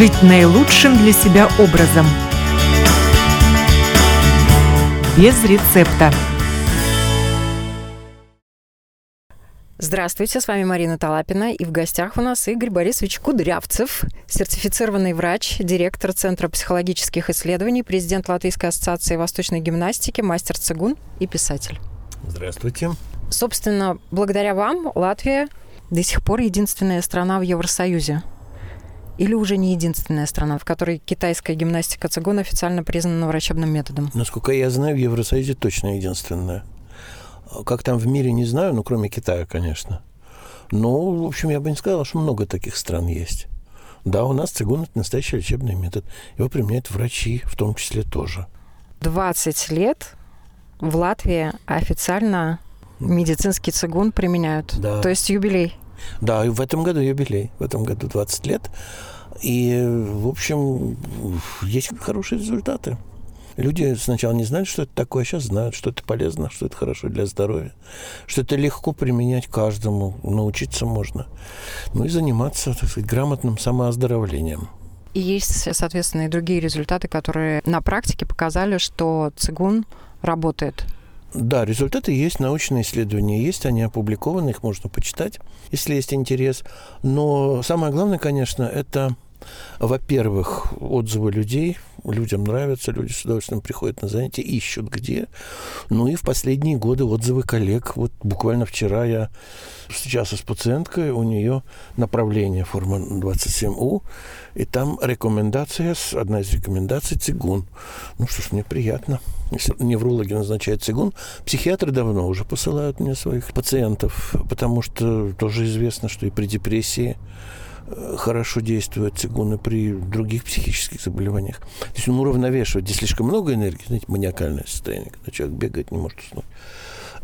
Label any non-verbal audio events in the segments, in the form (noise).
жить наилучшим для себя образом. Без рецепта. Здравствуйте, с вами Марина Талапина, и в гостях у нас Игорь Борисович Кудрявцев, сертифицированный врач, директор Центра психологических исследований, президент Латвийской ассоциации восточной гимнастики, мастер цигун и писатель. Здравствуйте. Собственно, благодаря вам Латвия до сих пор единственная страна в Евросоюзе. Или уже не единственная страна, в которой китайская гимнастика цигун официально признана врачебным методом? Насколько я знаю, в Евросоюзе точно единственная. Как там в мире, не знаю, ну, кроме Китая, конечно. Но, в общем, я бы не сказал, что много таких стран есть. Да, у нас цигун – это настоящий лечебный метод. Его применяют врачи, в том числе тоже. 20 лет в Латвии официально медицинский цигун применяют. Да. То есть юбилей. Да, и в этом году юбилей. В этом году 20 лет. И, в общем, есть хорошие результаты. Люди сначала не знали, что это такое, а сейчас знают, что это полезно, что это хорошо для здоровья, что это легко применять каждому, научиться можно. Ну и заниматься, так сказать, грамотным самооздоровлением. И есть, соответственно, и другие результаты, которые на практике показали, что цигун работает. Да, результаты есть, научные исследования есть, они опубликованы, их можно почитать, если есть интерес. Но самое главное, конечно, это во-первых, отзывы людей, людям нравятся, люди с удовольствием приходят на занятия, ищут где. Ну и в последние годы отзывы коллег. Вот буквально вчера я встречался с пациенткой, у нее направление форма 27У, и там рекомендация, одна из рекомендаций цигун. Ну что ж, мне приятно. Если неврологи назначают цигун, психиатры давно уже посылают мне своих пациентов, потому что тоже известно, что и при депрессии хорошо действует цигун и при других психических заболеваниях. То есть он уравновешивает, где слишком много энергии, знаете, маниакальное состояние, когда человек бегает, не может уснуть.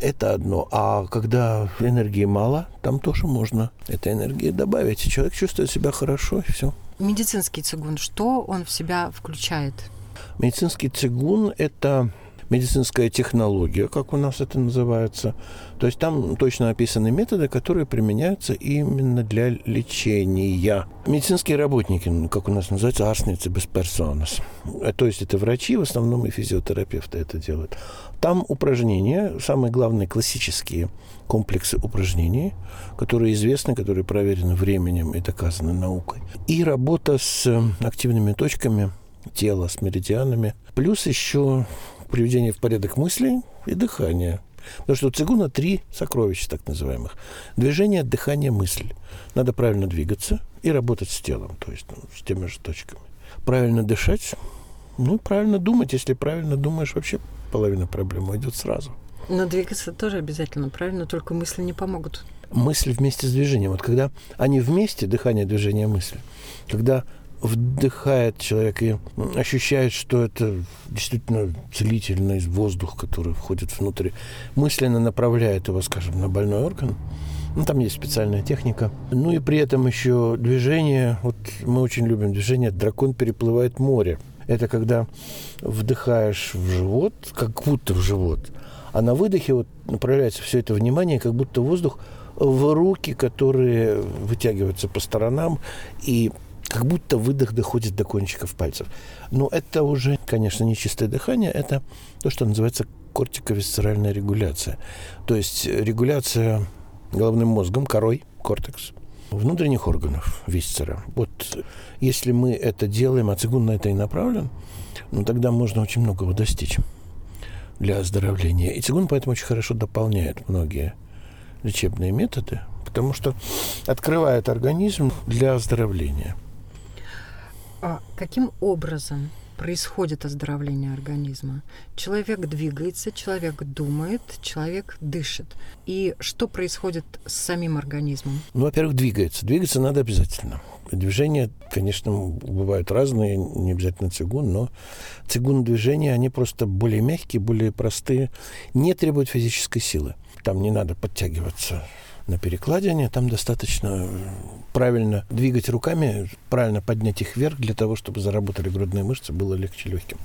Это одно. А когда энергии мало, там тоже можно этой энергии добавить. И человек чувствует себя хорошо, и все. Медицинский цигун, что он в себя включает? Медицинский цигун – это медицинская технология, как у нас это называется. То есть там точно описаны методы, которые применяются именно для лечения. Медицинские работники, ну, как у нас называется, арсницы без персонас. Э, то есть это врачи, в основном и физиотерапевты это делают. Там упражнения, самые главные классические комплексы упражнений, которые известны, которые проверены временем и доказаны наукой. И работа с активными точками тела, с меридианами. Плюс еще приведение в порядок мыслей и дыхания. Потому что у цигуна три сокровища, так называемых. Движение, дыхание, мысль. Надо правильно двигаться и работать с телом, то есть ну, с теми же точками. Правильно дышать, ну, правильно думать. Если правильно думаешь, вообще половина проблем уйдет сразу. Но двигаться тоже обязательно, правильно? Только мысли не помогут. Мысль вместе с движением. Вот когда они вместе, дыхание, движение, мысль, когда вдыхает человек и ощущает, что это действительно целительный воздух, который входит внутрь, мысленно направляет его, скажем, на больной орган. Ну, там есть специальная техника. Ну и при этом еще движение. Вот мы очень любим движение. Дракон переплывает море. Это когда вдыхаешь в живот, как будто в живот, а на выдохе вот направляется все это внимание, как будто воздух в руки, которые вытягиваются по сторонам, и как будто выдох доходит до кончиков пальцев. Но это уже, конечно, не чистое дыхание, это то, что называется кортиковисцеральная регуляция. То есть регуляция головным мозгом, корой, кортекс, внутренних органов висцера. Вот если мы это делаем, а цигун на это и направлен, ну тогда можно очень многого достичь для оздоровления. И цигун поэтому очень хорошо дополняет многие лечебные методы, потому что открывает организм для оздоровления – а каким образом происходит оздоровление организма? Человек двигается, человек думает, человек дышит. И что происходит с самим организмом? Ну, во-первых, двигается. Двигаться надо обязательно. Движения, конечно, бывают разные, не обязательно цигун, но цигун движения, они просто более мягкие, более простые, не требуют физической силы. Там не надо подтягиваться на перекладине. Там достаточно э, правильно двигать руками, правильно поднять их вверх для того, чтобы заработали грудные мышцы, было легче легким.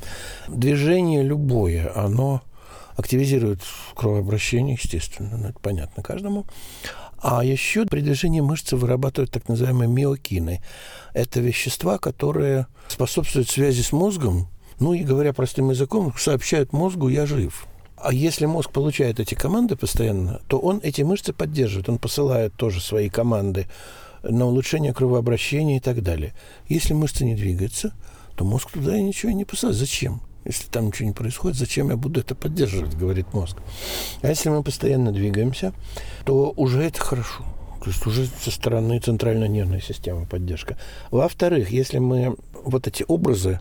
Движение любое, оно активизирует кровообращение, естественно, ну, это понятно каждому. А еще при движении мышцы вырабатывают так называемые миокины. Это вещества, которые способствуют связи с мозгом, ну и говоря простым языком, сообщают мозгу «я жив». А если мозг получает эти команды постоянно, то он эти мышцы поддерживает. Он посылает тоже свои команды на улучшение кровообращения и так далее. Если мышца не двигается, то мозг туда и ничего не посылает. Зачем? Если там ничего не происходит, зачем я буду это поддерживать, говорит мозг. А если мы постоянно двигаемся, то уже это хорошо. То есть уже со стороны центральной нервной системы поддержка. Во-вторых, если мы вот эти образы,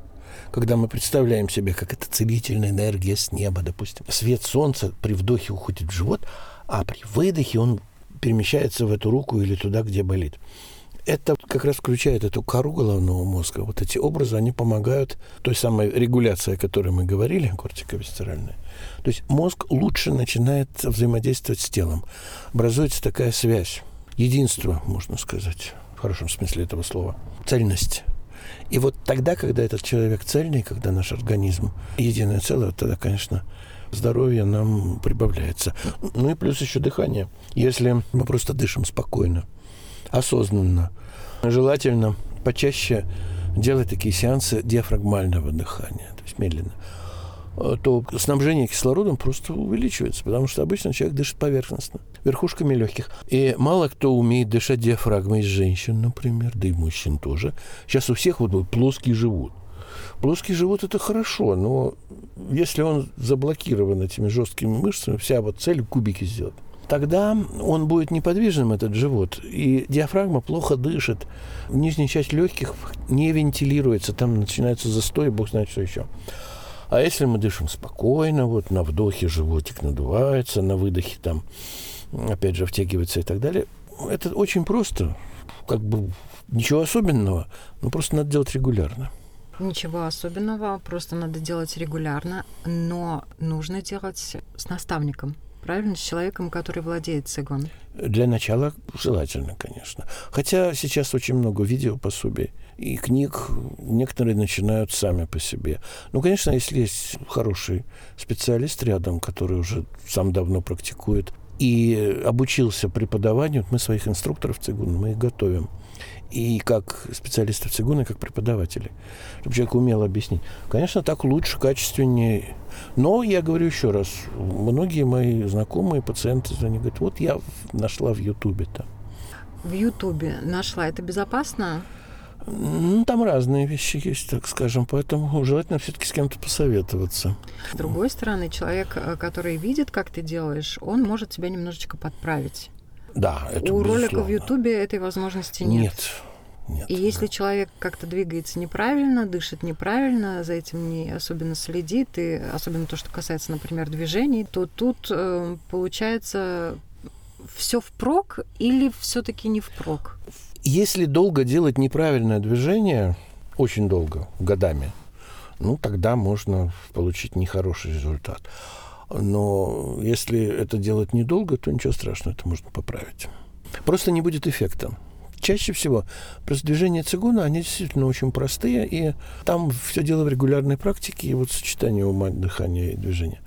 когда мы представляем себе, как это целительная энергия с неба, допустим, свет солнца при вдохе уходит в живот, а при выдохе он перемещается в эту руку или туда, где болит это как раз включает эту кору головного мозга. Вот эти образы, они помогают той самой регуляции, о которой мы говорили, кортиковисцеральная. То есть мозг лучше начинает взаимодействовать с телом. Образуется такая связь, единство, можно сказать, в хорошем смысле этого слова, цельность. И вот тогда, когда этот человек цельный, когда наш организм единое целое, тогда, конечно, здоровье нам прибавляется. Ну и плюс еще дыхание. Если мы просто дышим спокойно, осознанно. Желательно почаще делать такие сеансы диафрагмального дыхания, то есть медленно то снабжение кислородом просто увеличивается, потому что обычно человек дышит поверхностно, верхушками легких. И мало кто умеет дышать диафрагмой из женщин, например, да и мужчин тоже. Сейчас у всех вот плоский живот. Плоский живот – это хорошо, но если он заблокирован этими жесткими мышцами, вся вот цель – кубики сделать тогда он будет неподвижным, этот живот, и диафрагма плохо дышит, нижняя часть легких не вентилируется, там начинается застой, бог знает что еще. А если мы дышим спокойно, вот на вдохе животик надувается, на выдохе там, опять же, втягивается и так далее, это очень просто, как бы ничего особенного, но просто надо делать регулярно. Ничего особенного, просто надо делать регулярно, но нужно делать с наставником правильно, с человеком, который владеет цигун? Для начала желательно, конечно. Хотя сейчас очень много видео пособий и книг, некоторые начинают сами по себе. Ну, конечно, если есть хороший специалист рядом, который уже сам давно практикует и обучился преподаванию, мы своих инструкторов цигун, мы их готовим и как специалистов цигуна, и как преподаватели, чтобы человек умел объяснить. Конечно, так лучше, качественнее. Но я говорю еще раз, многие мои знакомые пациенты, они говорят, вот я нашла в Ютубе там. В Ютубе нашла. Это безопасно? Ну, там разные вещи есть, так скажем, поэтому желательно все-таки с кем-то посоветоваться. С другой стороны, человек, э, который видит, как ты делаешь, он может тебя немножечко подправить. Да, это У ролика в Ютубе этой возможности нет. Нет. Нет, и если да. человек как-то двигается неправильно, дышит неправильно, за этим не особенно следит, и особенно то, что касается, например, движений, то тут э, получается все впрок или все-таки не впрок? Если долго делать неправильное движение, очень долго, годами, ну тогда можно получить нехороший результат. Но если это делать недолго, то ничего страшного, это можно поправить. Просто не будет эффекта. Чаще всего просто движения цигуна, они действительно очень простые, и там все дело в регулярной практике и вот сочетании ума, дыхания и движения.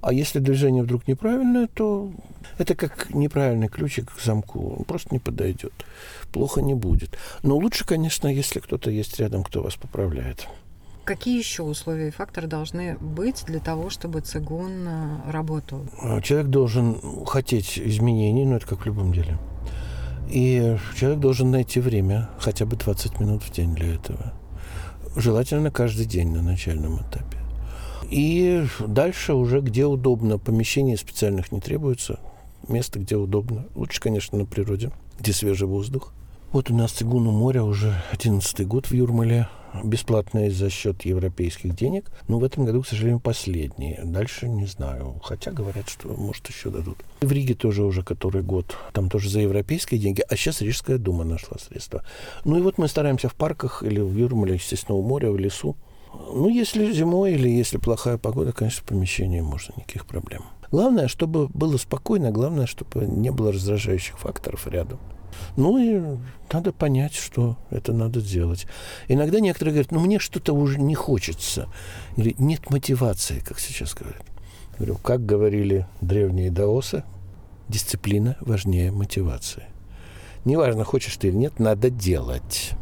А если движение вдруг неправильное, то это как неправильный ключик к замку. Он просто не подойдет. Плохо не будет. Но лучше, конечно, если кто-то есть рядом, кто вас поправляет. Какие еще условия и факторы должны быть для того, чтобы цигун э, работал? А, человек должен хотеть изменений, но это как в любом деле. И человек должен найти время, хотя бы 20 минут в день для этого. Желательно каждый день на начальном этапе. И дальше уже где удобно. Помещений специальных не требуется. Место, где удобно. Лучше, конечно, на природе, где свежий воздух. Вот у нас Цигун у моря уже 11 год в Юрмале бесплатные за счет европейских денег. Но в этом году, к сожалению, последние. Дальше не знаю. Хотя говорят, что, может, еще дадут. В Риге тоже уже который год. Там тоже за европейские деньги. А сейчас Рижская дума нашла средства. Ну и вот мы стараемся в парках или в Юрмале, естественно, у моря, в лесу. Ну, если зимой или если плохая погода, конечно, в помещении можно, никаких проблем. Главное, чтобы было спокойно, главное, чтобы не было раздражающих факторов рядом. Ну и надо понять, что это надо делать. Иногда некоторые говорят, ну мне что-то уже не хочется. Или нет мотивации, как сейчас говорят. Говорю, как говорили древние даосы, дисциплина важнее мотивации. Неважно, хочешь ты или нет, надо делать.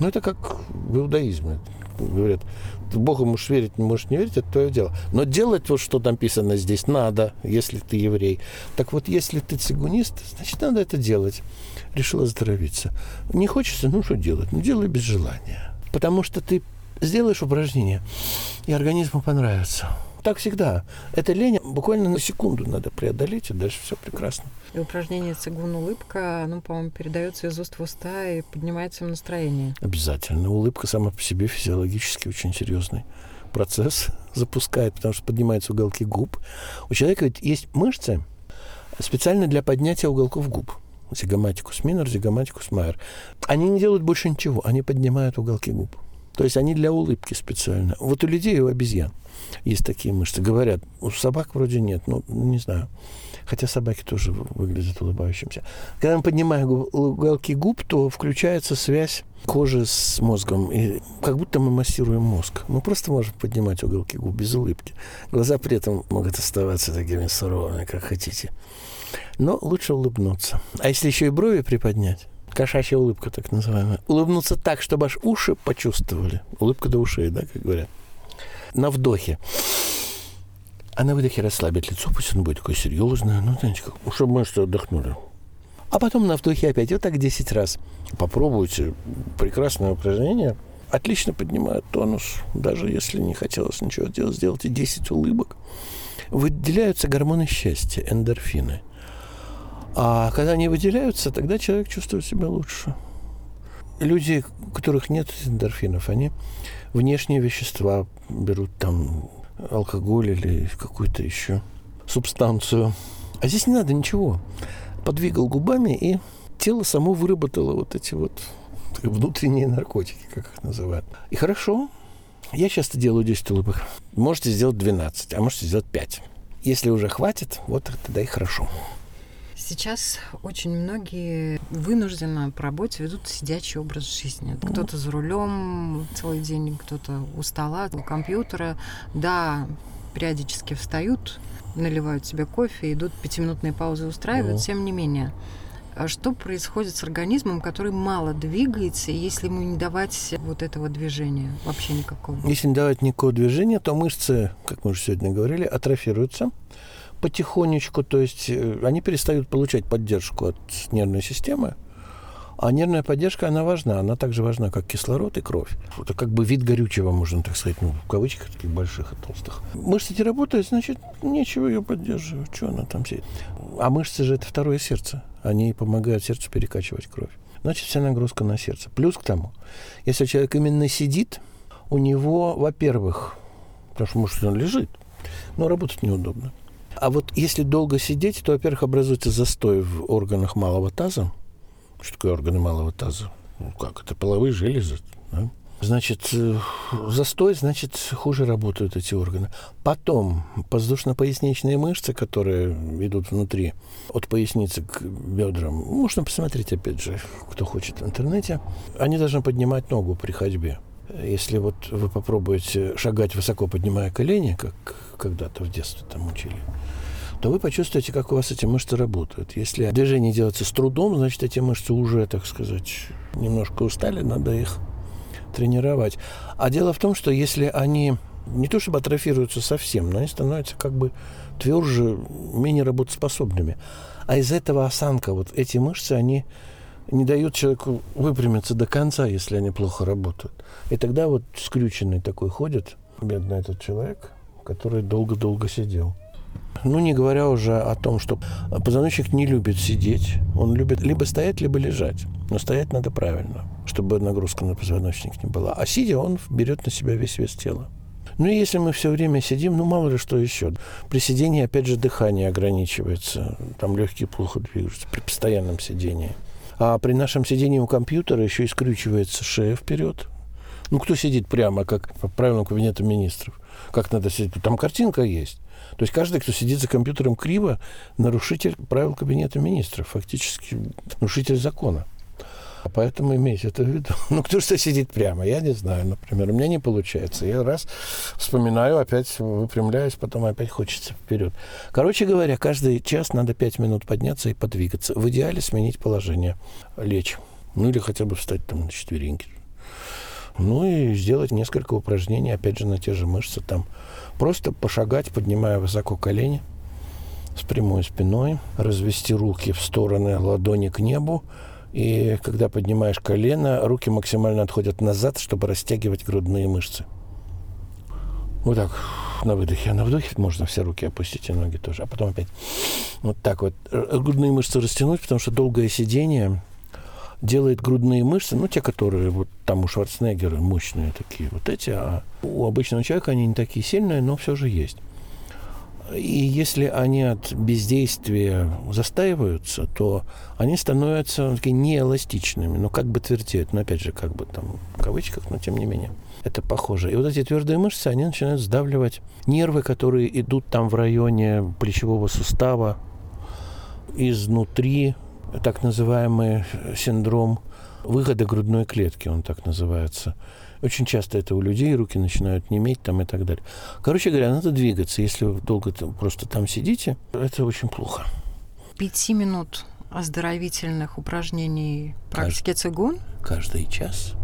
Ну, это как в иудаизме. Говорят, ты Богу можешь верить, можешь не верить, это твое дело. Но делать вот, что написано здесь, надо, если ты еврей. Так вот, если ты цигунист, значит, надо это делать. Решил оздоровиться. Не хочется, ну, что делать? Ну, делай без желания. Потому что ты сделаешь упражнение, и организму понравится. Так всегда. Это лень буквально на секунду надо преодолеть, и дальше все прекрасно. И упражнение цигун улыбка, оно, по-моему, передается из уст в уста и поднимается им настроение. Обязательно. Улыбка сама по себе физиологически очень серьезный процесс (laughs) запускает, потому что поднимаются уголки губ. У человека ведь есть мышцы специально для поднятия уголков губ. Зигоматикус минор, зигоматикус майор. Они не делают больше ничего, они поднимают уголки губ. То есть они для улыбки специально. Вот у людей и у обезьян есть такие мышцы. Говорят, у собак вроде нет, ну, не знаю. Хотя собаки тоже выглядят улыбающимся. Когда мы поднимаем уголки губ, то включается связь кожи с мозгом. И как будто мы массируем мозг. Мы просто можем поднимать уголки губ без улыбки. Глаза при этом могут оставаться такими суровыми, как хотите. Но лучше улыбнуться. А если еще и брови приподнять, кошачья улыбка так называемая, улыбнуться так, чтобы аж уши почувствовали. Улыбка до ушей, да, как говорят. На вдохе. А на выдохе расслабить лицо, пусть оно будет такое серьезное, ну, знаете, как, чтобы мышцы отдохнули. А потом на вдохе опять, вот так 10 раз. Попробуйте. Прекрасное упражнение. Отлично поднимает тонус. Даже если не хотелось ничего делать, сделайте 10 улыбок. Выделяются гормоны счастья, эндорфины. А когда они выделяются, тогда человек чувствует себя лучше. Люди, у которых нет эндорфинов, они внешние вещества берут там алкоголь или какую-то еще субстанцию. А здесь не надо ничего. Подвигал губами, и тело само выработало вот эти вот внутренние наркотики, как их называют. И хорошо. Я часто делаю 10 улыбок. Можете сделать 12, а можете сделать 5. Если уже хватит, вот тогда и хорошо. Сейчас очень многие вынужденно по работе ведут сидячий образ жизни. Кто-то за рулем целый день, кто-то у стола, у компьютера. Да, периодически встают, наливают себе кофе, идут пятиминутные паузы устраивают, тем не менее. А что происходит с организмом, который мало двигается, если ему не давать вот этого движения вообще никакого? Если не давать никакого движения, то мышцы, как мы уже сегодня говорили, атрофируются потихонечку, то есть э, они перестают получать поддержку от нервной системы, а нервная поддержка, она важна. Она также важна, как кислород и кровь. Это как бы вид горючего, можно так сказать, ну, в кавычках таких больших и толстых. Мышцы эти работают, значит, нечего ее поддерживать. Что она там сидит? А мышцы же это второе сердце. Они помогают сердцу перекачивать кровь. Значит, вся нагрузка на сердце. Плюс к тому, если человек именно сидит, у него, во-первых, потому что, может, он лежит, но работать неудобно. А вот если долго сидеть, то, во-первых, образуется застой в органах малого таза. Что такое органы малого таза? Ну, как это? Половые железы. Да? Значит, э, застой, значит, хуже работают эти органы. Потом воздушно-поясничные мышцы, которые идут внутри, от поясницы к бедрам, можно посмотреть, опять же, кто хочет в интернете, они должны поднимать ногу при ходьбе. Если вот вы попробуете шагать высоко, поднимая колени, как когда-то в детстве там учили, то вы почувствуете, как у вас эти мышцы работают. Если движение делается с трудом, значит, эти мышцы уже, так сказать, немножко устали, надо их тренировать. А дело в том, что если они не то чтобы атрофируются совсем, но они становятся как бы тверже, менее работоспособными. А из этого осанка, вот эти мышцы, они не дают человеку выпрямиться до конца, если они плохо работают. И тогда вот скрюченный такой ходит, бедный этот человек, который долго-долго сидел. Ну, не говоря уже о том, что позвоночник не любит сидеть. Он любит либо стоять, либо лежать. Но стоять надо правильно, чтобы нагрузка на позвоночник не была. А сидя, он берет на себя весь вес тела. Ну и если мы все время сидим, ну мало ли что еще. При сидении, опять же, дыхание ограничивается. Там легкие плохо движутся при постоянном сидении. А при нашем сидении у компьютера еще и скрючивается шея вперед. Ну, кто сидит прямо, как по правилам кабинета министров? Как надо сидеть? Там картинка есть. То есть каждый, кто сидит за компьютером криво, нарушитель правил кабинета министров, фактически нарушитель закона. Поэтому имейте это в виду. (laughs) Ну, кто что сидит прямо, я не знаю, например. У меня не получается. Я раз вспоминаю, опять выпрямляюсь, потом опять хочется вперед. Короче говоря, каждый час надо пять минут подняться и подвигаться. В идеале сменить положение, лечь. Ну, или хотя бы встать там на четвереньки. Ну, и сделать несколько упражнений, опять же, на те же мышцы там. Просто пошагать, поднимая высоко колени с прямой спиной, развести руки в стороны, ладони к небу, и когда поднимаешь колено, руки максимально отходят назад, чтобы растягивать грудные мышцы. Вот так, на выдохе. А на вдохе можно все руки опустить и ноги тоже. А потом опять вот так вот. Грудные мышцы растянуть, потому что долгое сидение делает грудные мышцы, ну, те, которые вот там у Шварценеггера мощные такие, вот эти, а у обычного человека они не такие сильные, но все же есть. И если они от бездействия застаиваются, то они становятся такие неэластичными, ну, как бы твердеют, но опять же, как бы там в кавычках, но тем не менее. Это похоже. И вот эти твердые мышцы, они начинают сдавливать нервы, которые идут там в районе плечевого сустава, изнутри, так называемый синдром выхода грудной клетки, он так называется. Очень часто это у людей, руки начинают неметь там и так далее. Короче говоря, надо двигаться. Если вы долго просто там сидите, это очень плохо. Пяти минут оздоровительных упражнений практики цигун? Каждый час.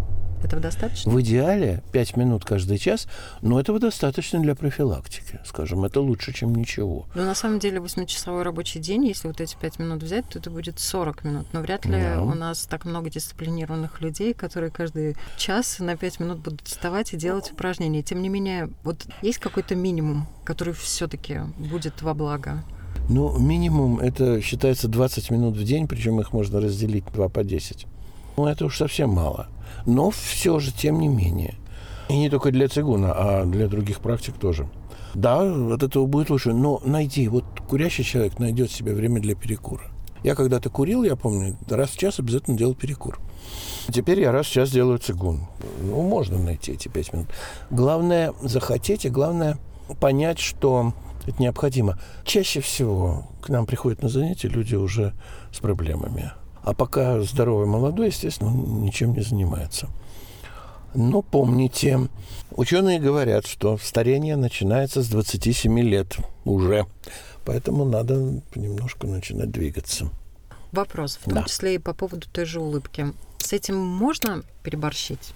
Этого достаточно? В идеале 5 минут каждый час, но этого достаточно для профилактики, скажем. Это лучше, чем ничего. Но на самом деле 8-часовой рабочий день, если вот эти 5 минут взять, то это будет 40 минут. Но вряд ли да. у нас так много дисциплинированных людей, которые каждый час на 5 минут будут вставать и делать упражнения. Тем не менее, вот есть какой-то минимум, который все таки будет во благо? Ну, минимум это считается 20 минут в день, причем их можно разделить 2 по 10. Ну, это уж совсем мало. Но все же, тем не менее. И не только для цигуна, а для других практик тоже. Да, от этого будет лучше, но найди, вот курящий человек найдет себе время для перекура. Я когда-то курил, я помню, раз в час обязательно делал перекур. Теперь я раз в час делаю цигун. Ну, можно найти эти пять минут. Главное захотеть, и главное понять, что это необходимо. Чаще всего к нам приходят на занятия люди уже с проблемами. А пока здоровый молодой, естественно, он ничем не занимается. Но помните, ученые говорят, что старение начинается с 27 лет уже. Поэтому надо понемножку начинать двигаться. Вопрос, в том да. числе и по поводу той же улыбки. С этим можно переборщить?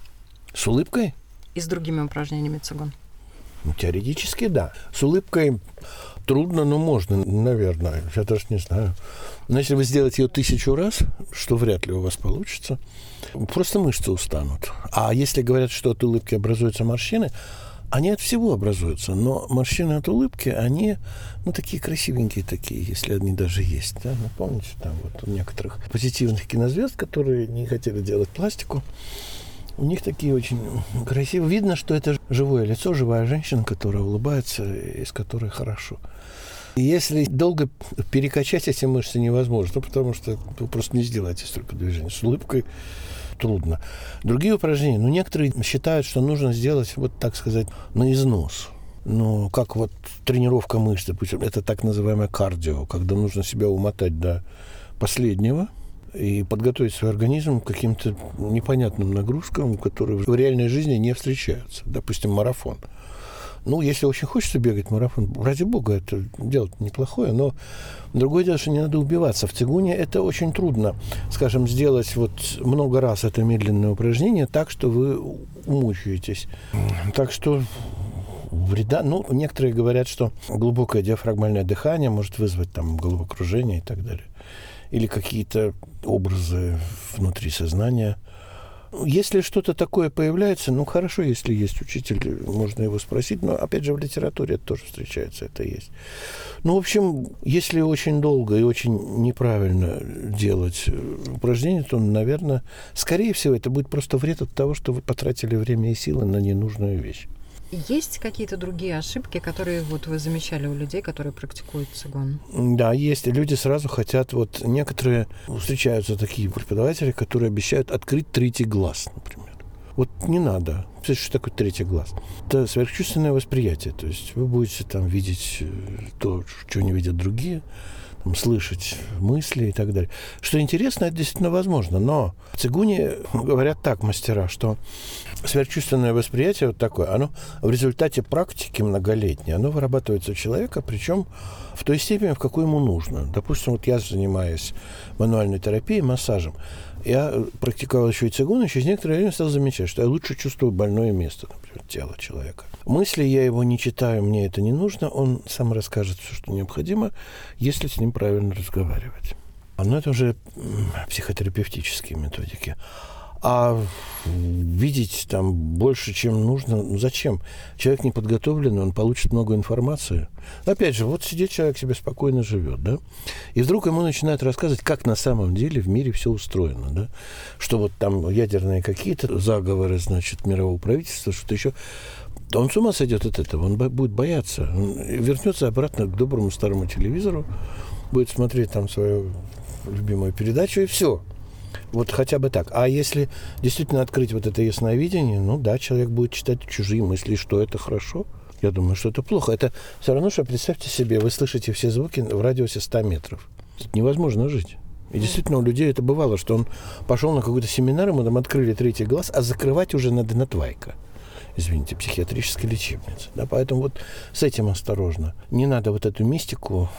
С улыбкой? И с другими упражнениями цигун? Ну, теоретически, да. С улыбкой трудно, но можно, наверное. Я даже не знаю. Но если вы сделаете ее тысячу раз, что вряд ли у вас получится, просто мышцы устанут. А если говорят, что от улыбки образуются морщины, они от всего образуются, но морщины от улыбки, они, ну, такие красивенькие такие, если они даже есть, да, ну, помните, там вот у некоторых позитивных кинозвезд, которые не хотели делать пластику, у них такие очень красивые. Видно, что это живое лицо, живая женщина, которая улыбается, из которой хорошо. Если долго перекачать эти мышцы невозможно, ну, потому что вы просто не сделаете столько движений. С улыбкой трудно. Другие упражнения, ну, некоторые считают, что нужно сделать, вот так сказать, на износ. Ну, как вот тренировка мышц, допустим, это так называемое кардио, когда нужно себя умотать до последнего и подготовить свой организм к каким-то непонятным нагрузкам, которые в реальной жизни не встречаются. Допустим, марафон. Ну, если очень хочется бегать марафон, ради бога, это делать неплохое, но другое дело, что не надо убиваться. В цигуне это очень трудно, скажем, сделать вот много раз это медленное упражнение так, что вы умучаетесь. Так что вреда. Ну, некоторые говорят, что глубокое диафрагмальное дыхание может вызвать там головокружение и так далее. Или какие-то образы внутри сознания – если что-то такое появляется, ну хорошо, если есть учитель, можно его спросить, но опять же в литературе это тоже встречается, это есть. Ну, в общем, если очень долго и очень неправильно делать упражнения, то, наверное, скорее всего, это будет просто вред от того, что вы потратили время и силы на ненужную вещь. Есть какие-то другие ошибки, которые вот вы замечали у людей, которые практикуют цигун? Да, есть. Люди сразу хотят, вот некоторые встречаются такие преподаватели, которые обещают открыть третий глаз, например. Вот не надо. Что такое третий глаз? Это сверхчувственное восприятие. То есть вы будете там видеть э, то, что не видят другие. Слышать мысли и так далее. Что интересно, это действительно возможно. Но в цигуне говорят так мастера, что сверхчувственное восприятие вот такое, оно в результате практики многолетней, оно вырабатывается у человека, причем в той степени, в какой ему нужно. Допустим, вот я занимаюсь мануальной терапией, массажем. Я практиковал еще и цигун, и через некоторое время стал замечать, что я лучше чувствую больное место, например, тело человека. Мысли я его не читаю, мне это не нужно, он сам расскажет все, что необходимо, если с ним правильно разговаривать. Но это уже психотерапевтические методики. А видеть там больше, чем нужно, ну зачем? Человек не подготовленный, он получит много информации. Опять же, вот сидит человек себе спокойно живет, да, и вдруг ему начинают рассказывать, как на самом деле в мире все устроено, да, что вот там ядерные какие-то заговоры, значит, мирового правительства, что-то еще. Он с ума сойдет от этого, он будет бояться. Он вернется обратно к доброму старому телевизору, будет смотреть там свою любимую передачу, и все. Вот хотя бы так. А если действительно открыть вот это ясновидение, ну да, человек будет читать чужие мысли, что это хорошо. Я думаю, что это плохо. Это все равно, что представьте себе, вы слышите все звуки в радиусе 100 метров. Тут невозможно жить. И действительно, у людей это бывало, что он пошел на какой-то семинар, ему там открыли третий глаз, а закрывать уже надо на твайка. Извините, психиатрической лечебницы. Да, поэтому вот с этим осторожно. Не надо вот эту мистику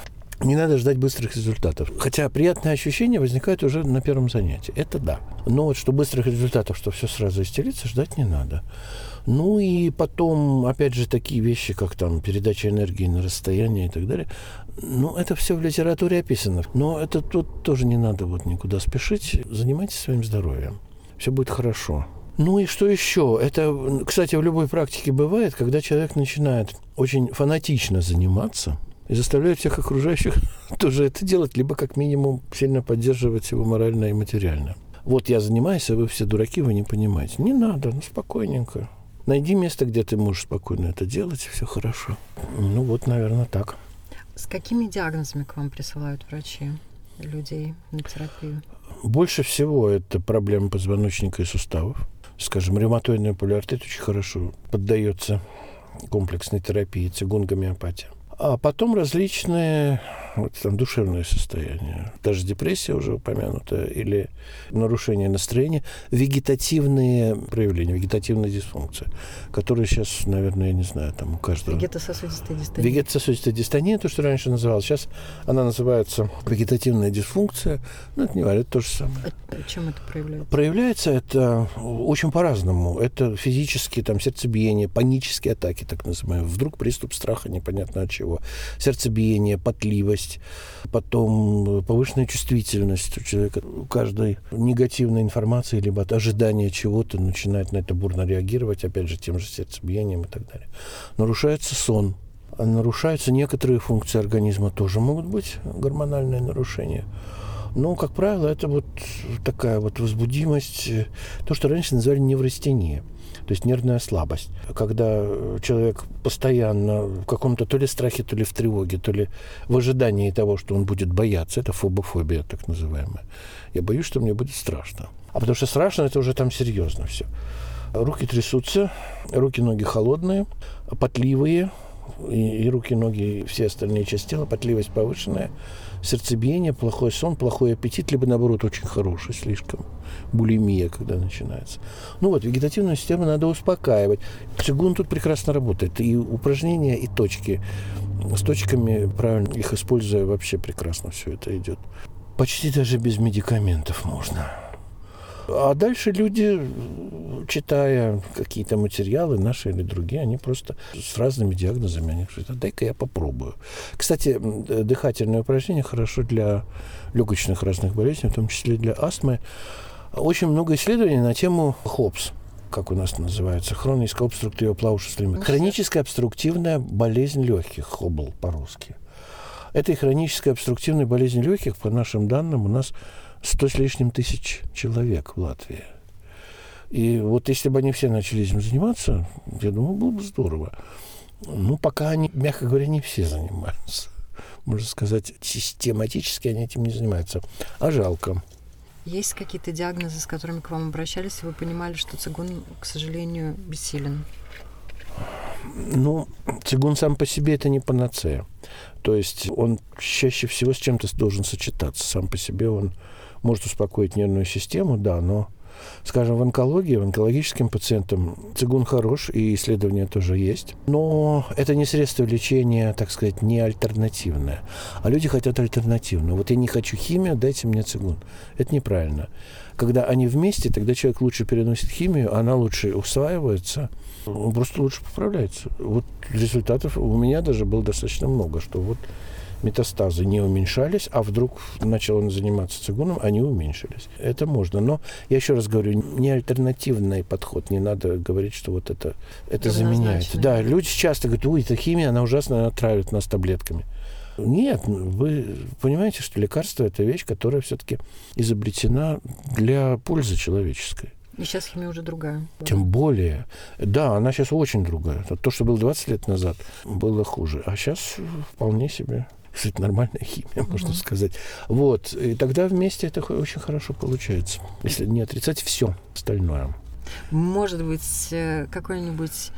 не надо ждать быстрых результатов. Хотя приятное ощущение возникает уже на первом занятии. Это да. Но вот что быстрых результатов, что все сразу истерится, ждать не надо. Ну и потом, опять же, такие вещи, как там передача энергии на расстояние и так далее. Ну, это все в литературе описано. Но это тут тоже не надо вот никуда спешить. Занимайтесь своим здоровьем. Все будет хорошо. Ну и что еще? Это, кстати, в любой практике бывает, когда человек начинает очень фанатично заниматься – и заставляют всех окружающих (laughs) тоже это делать, либо как минимум сильно поддерживать его морально и материально. Вот я занимаюсь, а вы все дураки, вы не понимаете. Не надо, ну спокойненько. Найди место, где ты можешь спокойно это делать, все хорошо. Ну вот, наверное, так. С какими диагнозами к вам присылают врачи людей на терапию? Больше всего это проблемы позвоночника и суставов. Скажем, ревматоидный полиартрит очень хорошо поддается комплексной терапии, цигун гомеопатия. А потом различные вот, там, душевные состояния, даже депрессия уже упомянута, или нарушение настроения, вегетативные проявления, вегетативная дисфункция, которые сейчас, наверное, я не знаю, там у каждого... Вегетососудистая дистония. Вегетососудистая дистония, то, что раньше называлось. Сейчас она называется вегетативная дисфункция. Ну, это не это то же самое. А чем это проявляется? Проявляется это очень по-разному. Это физические, там, сердцебиение, панические атаки, так называемые. Вдруг приступ страха, непонятно от чего. Сердцебиение, потливость, потом повышенная чувствительность у человека. У каждой негативной информации, либо от ожидания чего-то начинает на это бурно реагировать, опять же, тем же сердцебиением и так далее. Нарушается сон, нарушаются некоторые функции организма, тоже могут быть гормональные нарушения. Но, как правило, это вот такая вот возбудимость, то, что раньше называли неврастения то есть нервная слабость. Когда человек постоянно в каком-то то ли страхе, то ли в тревоге, то ли в ожидании того, что он будет бояться, это фобофобия так называемая. Я боюсь, что мне будет страшно. А потому что страшно, это уже там серьезно все. Руки трясутся, руки-ноги холодные, потливые, и, и руки, ноги, и все остальные части тела, потливость повышенная, сердцебиение, плохой сон, плохой аппетит, либо наоборот очень хороший слишком. Булимия, когда начинается. Ну вот, вегетативную систему надо успокаивать. Цигун тут прекрасно работает. И упражнения, и точки. С точками, правильно, их используя, вообще прекрасно все это идет. Почти даже без медикаментов можно. А дальше люди, читая какие-то материалы, наши или другие, они просто с разными диагнозами, они говорят, а дай-ка я попробую. Кстати, дыхательные упражнения хорошо для легочных разных болезней, в том числе для астмы. Очень много исследований на тему ХОПС как у нас называется, хроническая обструктивная плаушеслима. Хроническая обструктивная болезнь легких, хобл по-русски. Этой хронической обструктивной болезни легких, по нашим данным, у нас сто с лишним тысяч человек в Латвии. И вот если бы они все начали этим заниматься, я думаю, было бы здорово. Ну, пока они, мягко говоря, не все занимаются. Можно сказать, систематически они этим не занимаются. А жалко. Есть какие-то диагнозы, с которыми к вам обращались, и вы понимали, что цигун, к сожалению, бессилен? Ну, цигун сам по себе это не панацея. То есть он чаще всего с чем-то должен сочетаться. Сам по себе он может успокоить нервную систему, да, но Скажем, в онкологии, в онкологическим пациентам цигун хорош, и исследования тоже есть. Но это не средство лечения, так сказать, не альтернативное. А люди хотят альтернативную. Вот я не хочу химию, дайте мне цигун. Это неправильно. Когда они вместе, тогда человек лучше переносит химию, она лучше усваивается, он просто лучше поправляется. Вот результатов у меня даже было достаточно много, что вот метастазы не уменьшались, а вдруг начал он заниматься цигуном, они уменьшились. Это можно. Но я еще раз говорю, не альтернативный подход. Не надо говорить, что вот это, это заменяет. Да, люди часто говорят, ой, это химия, она ужасно отравит нас таблетками. Нет, вы понимаете, что лекарство – это вещь, которая все-таки изобретена для пользы человеческой. И сейчас химия уже другая. Тем более. Да, она сейчас очень другая. То, что было 20 лет назад, было хуже. А сейчас вполне себе кстати, нормальная химия, можно mm-hmm. сказать. Вот. И тогда вместе это очень хорошо получается. Если не отрицать все остальное. Может быть, э, какое-нибудь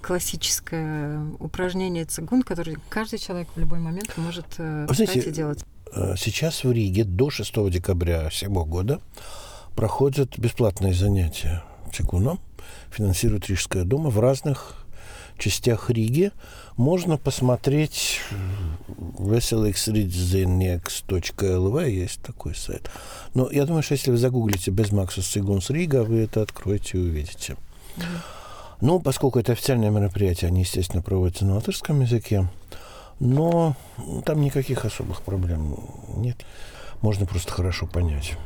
классическое упражнение цигун, которое каждый человек в любой момент может э, Вы знаете, и делать. Э, сейчас в Риге до 6 декабря всего года проходят бесплатные занятия цигуном. Финансирует Рижская дума в разных частях Риги можно посмотреть veselīgsridzinieks.lv есть такой сайт. Но я думаю, что если вы загуглите без Макса Сигунс Рига, вы это откроете и увидите. Mm-hmm. Ну, поскольку это официальное мероприятие, они, естественно, проводятся на латышском языке, но там никаких особых проблем нет. Можно просто хорошо понять.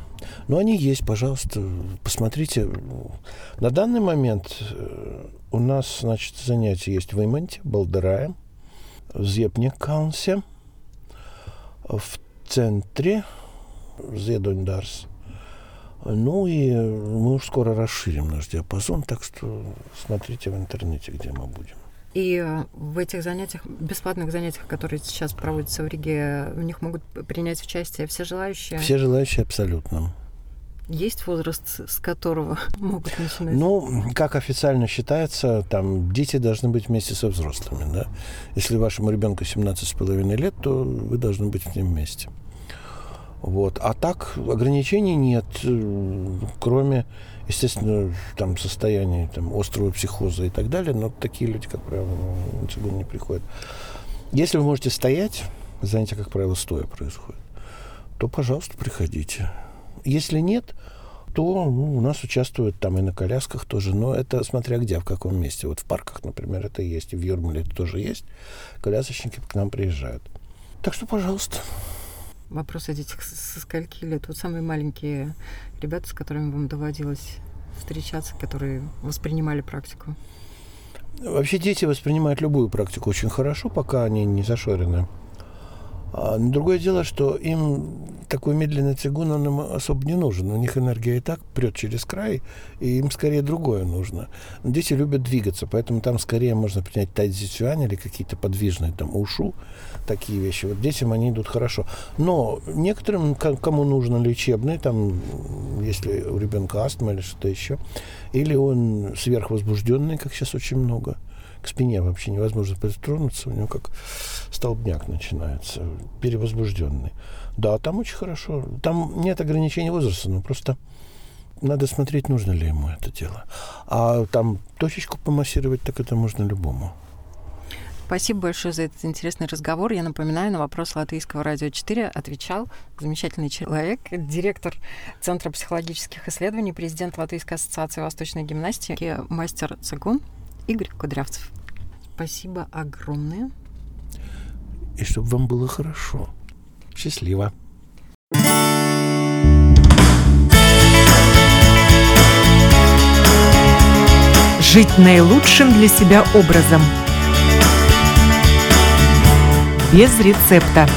Но они есть, пожалуйста, посмотрите. На данный момент э, у нас, значит, занятия есть в Иманте, Балдерае, в Зепникаунсе, в центре Зедондарс. Ну и мы уж скоро расширим наш диапазон, так что смотрите в интернете, где мы будем. И э, в этих занятиях, бесплатных занятиях, которые сейчас проводятся в Риге, в них могут принять участие все желающие? Все желающие абсолютно. Есть возраст, с которого (laughs) могут начинать? Ну, как официально считается, там дети должны быть вместе со взрослыми. Да? Если вашему ребенку 17,5 лет, то вы должны быть с ним вместе. Вот. А так ограничений нет, э, кроме, естественно, там состояния там, острого психоза и так далее, но такие люди, как правило, на цигун не приходят. Если вы можете стоять, занятия, как правило, стоя происходит, то, пожалуйста, приходите. Если нет, то ну, у нас участвуют там и на колясках тоже, но это смотря где, в каком месте. Вот в парках, например, это есть, и в Юрмале это тоже есть. Колясочники к нам приезжают. Так что, пожалуйста. Вопрос о детях со скольки лет? Вот самые маленькие ребята, с которыми вам доводилось встречаться, которые воспринимали практику? Вообще дети воспринимают любую практику очень хорошо, пока они не зашорены. А, но другое дело, что им такой медленный цигун, он им особо не нужен. У них энергия и так прет через край, и им скорее другое нужно. Но дети любят двигаться, поэтому там скорее можно принять тайцзюань или какие-то подвижные там ушу, такие вещи. Вот детям они идут хорошо. Но некоторым, кому нужно лечебный, там, если у ребенка астма или что-то еще, или он сверхвозбужденный, как сейчас очень много – к спине вообще невозможно притронуться, у него как столбняк начинается, перевозбужденный. Да, там очень хорошо. Там нет ограничения возраста, но просто надо смотреть, нужно ли ему это дело. А там точечку помассировать, так это можно любому. Спасибо большое за этот интересный разговор. Я напоминаю, на вопрос Латвийского радио 4 отвечал замечательный человек, директор Центра психологических исследований, президент Латвийской ассоциации восточной гимнастики, мастер цигун Игорь Кудрявцев. Спасибо огромное. И чтобы вам было хорошо. Счастливо. Жить наилучшим для себя образом. Без рецепта.